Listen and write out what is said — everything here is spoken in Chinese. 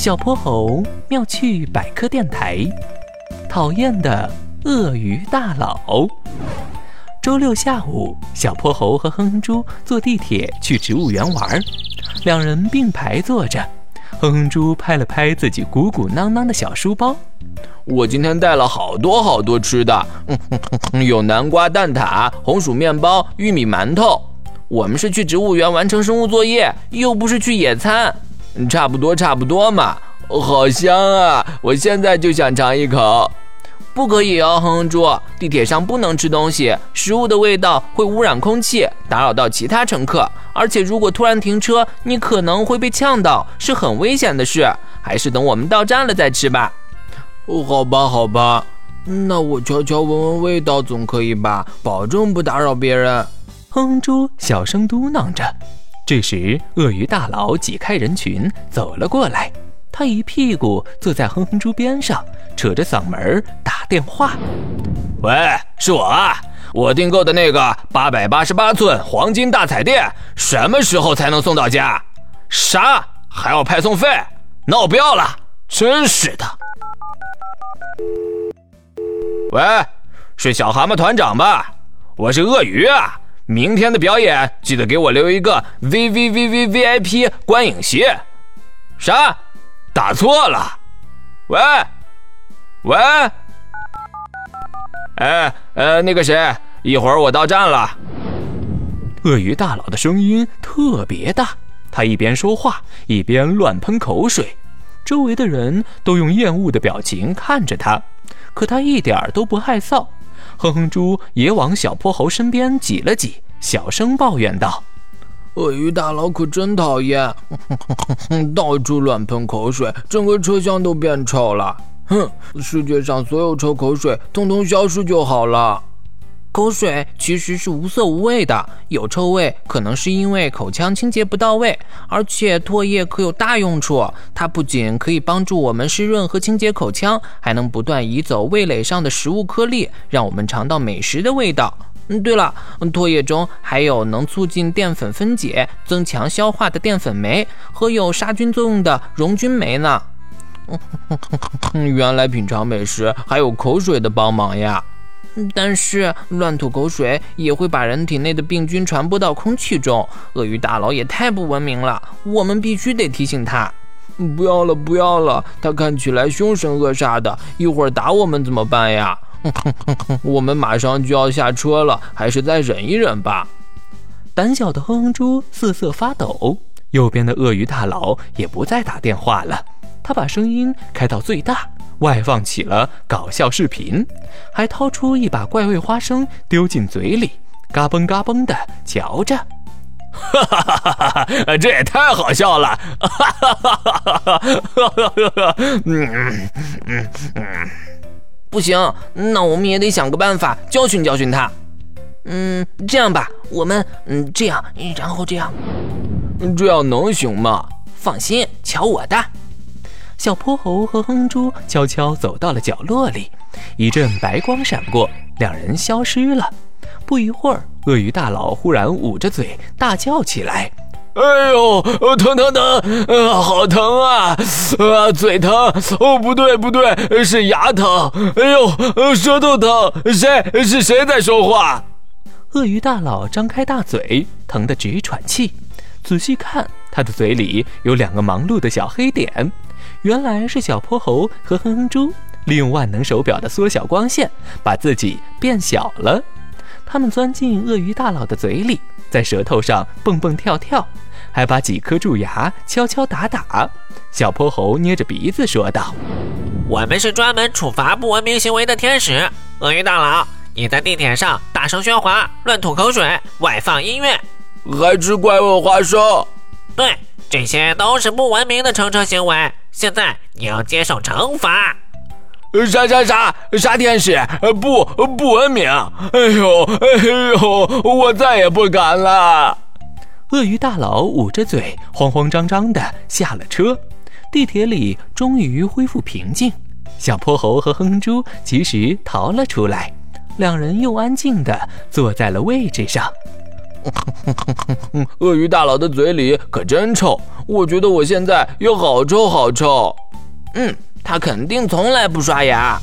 小泼猴妙趣百科电台，讨厌的鳄鱼大佬。周六下午，小泼猴和哼哼猪坐地铁去植物园玩，两人并排坐着。哼哼猪拍了拍自己鼓鼓囊囊的小书包，我今天带了好多好多吃的，有南瓜蛋挞、红薯面包、玉米馒头。我们是去植物园完成生物作业，又不是去野餐。差不多，差不多嘛。好香啊！我现在就想尝一口。不可以哦，哼哼猪，地铁上不能吃东西，食物的味道会污染空气，打扰到其他乘客。而且如果突然停车，你可能会被呛到，是很危险的事。还是等我们到站了再吃吧。哦，好吧，好吧，那我悄悄闻闻味道总可以吧？保证不打扰别人。哼哼猪小声嘟囔着。这时，鳄鱼大佬挤开人群走了过来，他一屁股坐在哼哼猪边上，扯着嗓门打电话：“喂，是我啊！我订购的那个八百八十八寸黄金大彩电，什么时候才能送到家？啥？还要派送费？那我不要了！真是的！喂，是小蛤蟆团长吧？我是鳄鱼啊！”明天的表演记得给我留一个 V V V V V I P 观影席。啥？打错了？喂？喂？哎，呃，那个谁，一会儿我到站了。鳄鱼大佬的声音特别大，他一边说话一边乱喷口水，周围的人都用厌恶的表情看着他，可他一点都不害臊。哼哼猪也往小泼猴身边挤了挤，小声抱怨道：“鳄鱼大佬可真讨厌，到处乱喷口水，整个车厢都变臭了。哼，世界上所有臭口水通通消失就好了。”口水其实是无色无味的，有臭味可能是因为口腔清洁不到位。而且唾液可有大用处，它不仅可以帮助我们湿润和清洁口腔，还能不断移走味蕾上的食物颗粒，让我们尝到美食的味道。嗯，对了，唾液中还有能促进淀粉分解、增强消化的淀粉酶和有杀菌作用的溶菌酶呢。原来品尝美食还有口水的帮忙呀！但是乱吐口水也会把人体内的病菌传播到空气中。鳄鱼大佬也太不文明了，我们必须得提醒他。不要了，不要了，他看起来凶神恶煞的，一会儿打我们怎么办呀？我们马上就要下车了，还是再忍一忍吧。胆小的哼哼猪瑟瑟发抖。右边的鳄鱼大佬也不再打电话了，他把声音开到最大。外放起了搞笑视频，还掏出一把怪味花生丢进嘴里，嘎嘣嘎嘣的嚼着。哈哈哈哈哈！这也太好笑了！哈哈哈哈哈！嗯嗯嗯嗯，不行，那我们也得想个办法教训教训他。嗯，这样吧，我们嗯这样，然后这样，这样能行吗？放心，瞧我的。小泼猴和哼猪悄悄走到了角落里，一阵白光闪过，两人消失了。不一会儿，鳄鱼大佬忽然捂着嘴大叫起来：“哎呦，疼疼疼！呃，好疼啊！啊，嘴疼！哦，不对不对，是牙疼！哎呦，舌头疼！谁？是谁在说话？”鳄鱼大佬张开大嘴，疼得直喘气。仔细看，他的嘴里有两个忙碌的小黑点。原来是小泼猴和哼哼猪利用万能手表的缩小光线，把自己变小了。他们钻进鳄鱼大佬的嘴里，在舌头上蹦蹦跳跳，还把几颗蛀牙敲敲打打。小泼猴捏着鼻子说道：“我们是专门处罚不文明行为的天使。鳄鱼大佬，你在地铁上大声喧哗、乱吐口水、外放音乐，还吃怪物花生，对，这些都是不文明的乘车行为。”现在你要接受惩罚！啥啥啥啥天使？不不文明！哎呦哎呦，我再也不敢了！鳄鱼大佬捂着嘴，慌慌张张的下了车。地铁里终于恢复平静。小泼猴和哼哼猪及时逃了出来，两人又安静的坐在了位置上。鳄鱼大佬的嘴里可真臭，我觉得我现在又好臭好臭。嗯，他肯定从来不刷牙。